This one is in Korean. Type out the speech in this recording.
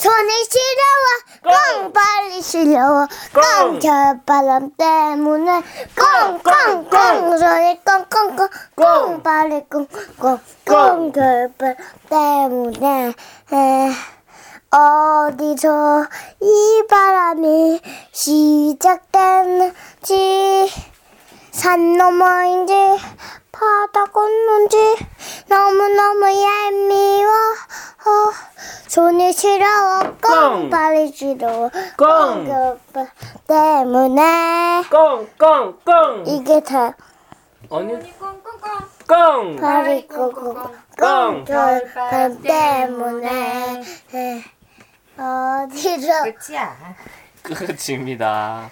손이 시려워. 꽁 발이 시려워. 꽁. 꽁철바람 때문에 꽁꽁꽁 손이 꽁꽁꽁 꽁 발이 꽁꽁 꽁철바람 때문에 에, 어디서 이 바람이 시작됐는지 산 너머인지 바다 건너인지 너무너무 얄미워. 어, 손이 시려워 꽁. 꽁 발이 시려워 꽁. 꽁 때문에 꽁꽁꽁. 이게 다 언니. 꽁꽁꽁. 꽁. 발이 꽁꽁 꽁. 꽁철바람 때문에 에, 어디서 끝이야. 끝입니다